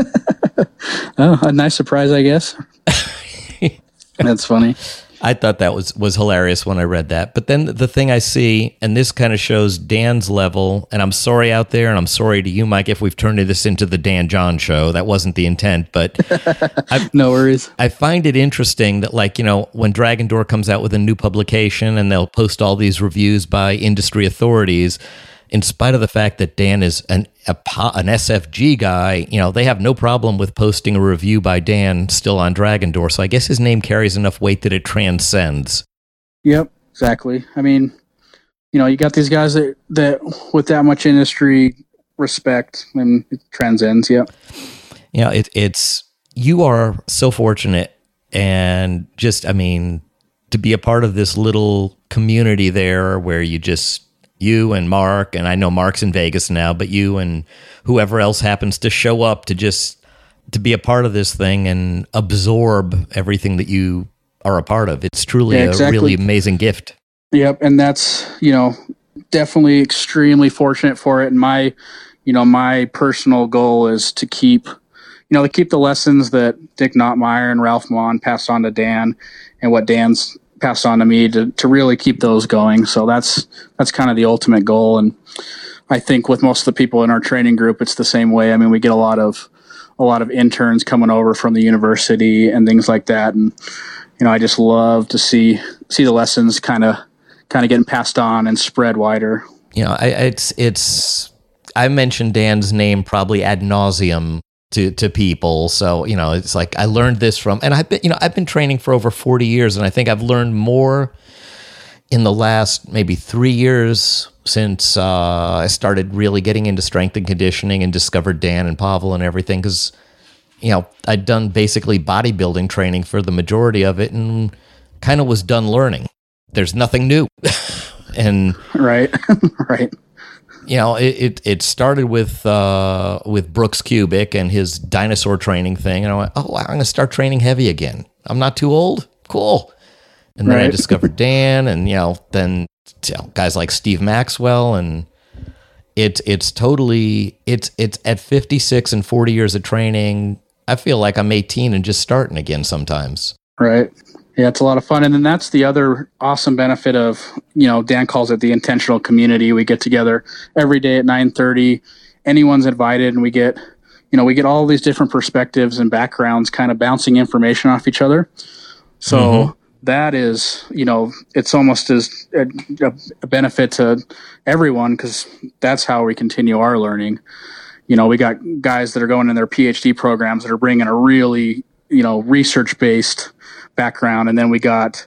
Oh, a nice surprise, I guess. that's funny. I thought that was was hilarious when I read that. But then the thing I see, and this kind of shows Dan's level, and I'm sorry out there, and I'm sorry to you, Mike, if we've turned this into the Dan John show. That wasn't the intent, but No worries. I find it interesting that, like, you know, when Dragon Door comes out with a new publication and they'll post all these reviews by industry authorities, in spite of the fact that Dan is an a, an SFG guy, you know, they have no problem with posting a review by Dan still on Dragon Door. So I guess his name carries enough weight that it transcends. Yep, exactly. I mean, you know, you got these guys that that with that much industry respect and it transcends. Yep. you know, it, it's you are so fortunate, and just I mean, to be a part of this little community there, where you just you and Mark, and I know Mark's in Vegas now, but you and whoever else happens to show up to just to be a part of this thing and absorb everything that you are a part of. It's truly Yeah, a really amazing gift. Yep, and that's you know definitely extremely fortunate for it. And my, you know, my personal goal is to keep, you know, to keep the lessons that Dick Notmeyer and Ralph Maughan passed on to Dan, and what Dan's passed on to me to to really keep those going. So that's that's kind of the ultimate goal. And I think with most of the people in our training group, it's the same way. I mean, we get a lot of a lot of interns coming over from the university and things like that, and you know, I just love to see see the lessons kind of kind of getting passed on and spread wider. You know, I, it's it's I mentioned Dan's name probably ad nauseum to to people. So you know, it's like I learned this from, and I've been you know I've been training for over forty years, and I think I've learned more in the last maybe three years since uh, I started really getting into strength and conditioning and discovered Dan and Pavel and everything because you know I'd done basically bodybuilding training for the majority of it and kind of was done learning. There's nothing new, and right, right you know, it, it, it started with uh, with Brooks Kubik and his dinosaur training thing, and I went, oh, I'm going to start training heavy again. I'm not too old. Cool. And then right. I discovered Dan, and you know, then you know, guys like Steve Maxwell, and it's it's totally it's it's at 56 and 40 years of training. I feel like I'm 18 and just starting again sometimes. Right. Yeah, it's a lot of fun. And then that's the other awesome benefit of, you know, Dan calls it the intentional community. We get together every day at 9:30. Anyone's invited and we get, you know, we get all these different perspectives and backgrounds kind of bouncing information off each other. So mm-hmm. that is, you know, it's almost as a, a benefit to everyone because that's how we continue our learning. You know, we got guys that are going in their PhD programs that are bringing a really, you know, research based background, and then we got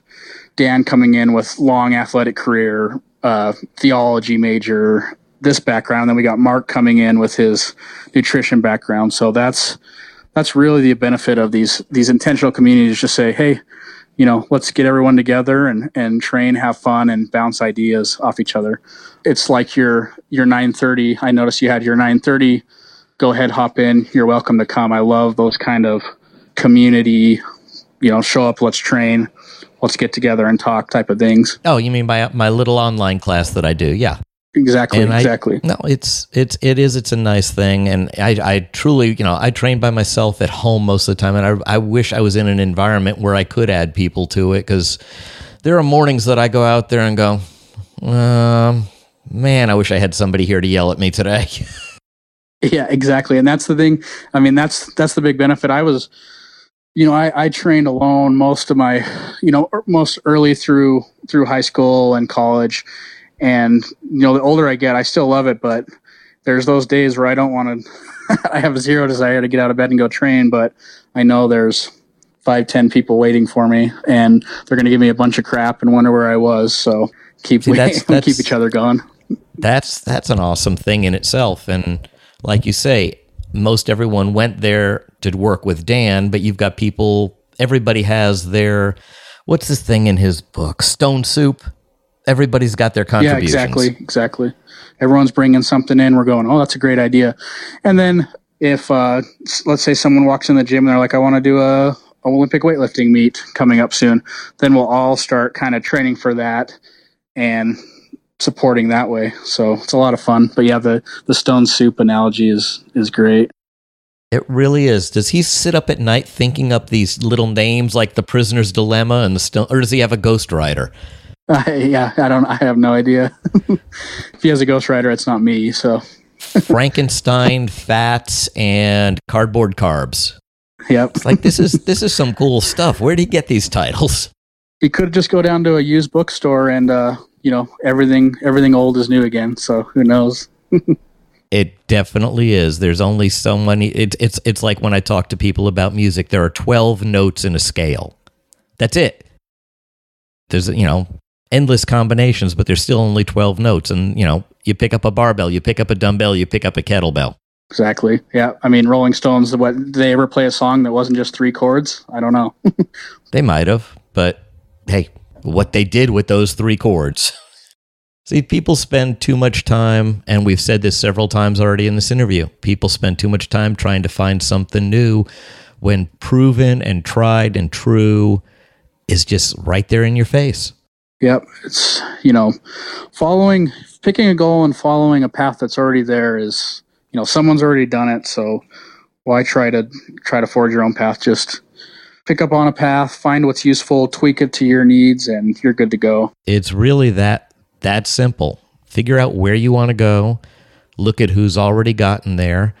Dan coming in with long athletic career, uh, theology major, this background. Then we got Mark coming in with his nutrition background. So that's that's really the benefit of these these intentional communities. Just say, hey, you know, let's get everyone together and and train, have fun, and bounce ideas off each other. It's like your your 9:30. I noticed you had your 9:30. Go ahead, hop in. You're welcome to come. I love those kind of community you know, show up, let's train, let's get together and talk type of things. Oh, you mean my my little online class that I do? Yeah. Exactly. And exactly. I, no, it's it's it is it's a nice thing, and I I truly you know I train by myself at home most of the time, and I I wish I was in an environment where I could add people to it because there are mornings that I go out there and go, um, man, I wish I had somebody here to yell at me today. yeah, exactly, and that's the thing. I mean, that's that's the big benefit. I was you know, I, I trained alone most of my, you know, er, most early through through high school and college, and you know, the older I get, I still love it, but there's those days where I don't want to. I have zero desire to get out of bed and go train, but I know there's five, ten people waiting for me, and they're going to give me a bunch of crap and wonder where I was. So keep See, that's, that's, keep each other going. That's that's an awesome thing in itself, and like you say, most everyone went there to work with Dan, but you've got people, everybody has their, what's this thing in his book? Stone soup. Everybody's got their contributions. Yeah, exactly. Exactly. Everyone's bringing something in. We're going, oh, that's a great idea. And then if, uh, let's say someone walks in the gym and they're like, I want to do a, Olympic weightlifting meet coming up soon, then we'll all start kind of training for that and supporting that way. So it's a lot of fun. But yeah, the the stone soup analogy is is great. It really is. Does he sit up at night thinking up these little names like the prisoner's dilemma and the stone, or does he have a ghostwriter? Uh, yeah, I don't. I have no idea. if he has a ghostwriter, it's not me. So Frankenstein, fats, and cardboard carbs. Yep. It's like this is this is some cool stuff. Where did he get these titles? He could just go down to a used bookstore and uh, you know everything everything old is new again. So who knows? it definitely is. There's only so many. It's it's it's like when I talk to people about music. There are twelve notes in a scale. That's it. There's you know endless combinations, but there's still only twelve notes. And you know you pick up a barbell, you pick up a dumbbell, you pick up a kettlebell. Exactly. Yeah. I mean, Rolling Stones. What did they ever play a song that wasn't just three chords? I don't know. they might have, but hey, what they did with those three chords. See, people spend too much time, and we've said this several times already in this interview. People spend too much time trying to find something new when proven and tried and true is just right there in your face. Yep. It's, you know, following, picking a goal and following a path that's already there is, you know, someone's already done it. So why try to, try to forge your own path? Just, pick up on a path, find what's useful, tweak it to your needs, and you're good to go. It's really that that simple. Figure out where you want to go, look at who's already gotten there,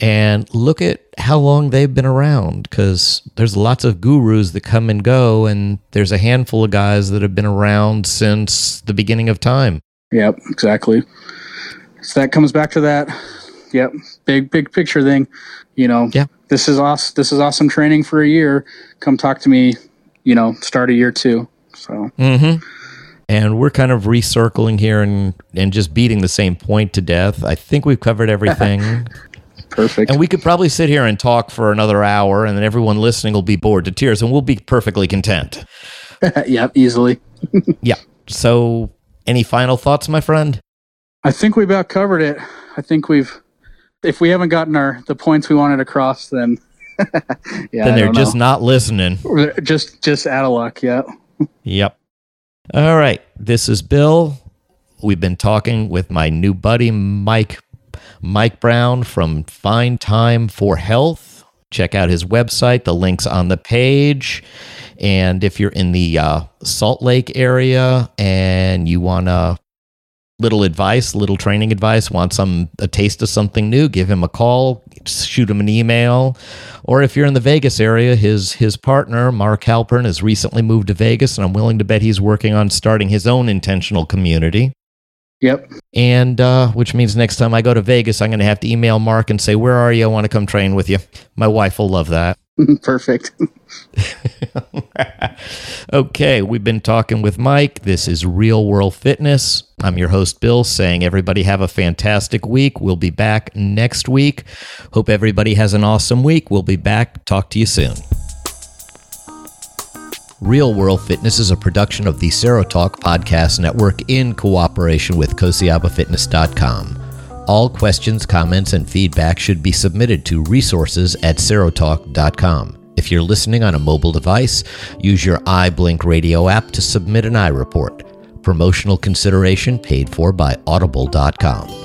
and look at how long they've been around because there's lots of gurus that come and go and there's a handful of guys that have been around since the beginning of time Yep, exactly. So that comes back to that. Yep, big big picture thing. You know, Yeah. This is awesome. This is awesome training for a year. Come talk to me. You know, start a year two. So Mm-hmm. And we're kind of recircling here and, and just beating the same point to death. I think we've covered everything. perfect. and we could probably sit here and talk for another hour, and then everyone listening will be bored to tears, and we'll be perfectly content. yeah, easily. Yeah. So, any final thoughts, my friend? I think we about covered it. I think we've. If we haven't gotten our the points we wanted across, then yeah, then they're just know. not listening. Just just out of luck. Yeah. Yep. All right. This is Bill. We've been talking with my new buddy, Mike, Mike Brown from Find Time for Health. Check out his website. The link's on the page. And if you're in the uh, Salt Lake area and you want a little advice, little training advice, want some a taste of something new, give him a call, shoot him an email. Or if you're in the Vegas area, his his partner, Mark Halpern, has recently moved to Vegas, and I'm willing to bet he's working on starting his own intentional community. Yep. And uh, which means next time I go to Vegas, I'm going to have to email Mark and say, Where are you? I want to come train with you. My wife will love that. Perfect. okay, we've been talking with Mike. This is Real World Fitness. I'm your host, Bill, saying everybody have a fantastic week. We'll be back next week. Hope everybody has an awesome week. We'll be back. Talk to you soon. Real World Fitness is a production of the Serotalk Podcast Network in cooperation with KosiabaFitness.com. All questions, comments, and feedback should be submitted to resources at serotalk.com. If you're listening on a mobile device, use your iBlink radio app to submit an iReport. Promotional consideration paid for by audible.com.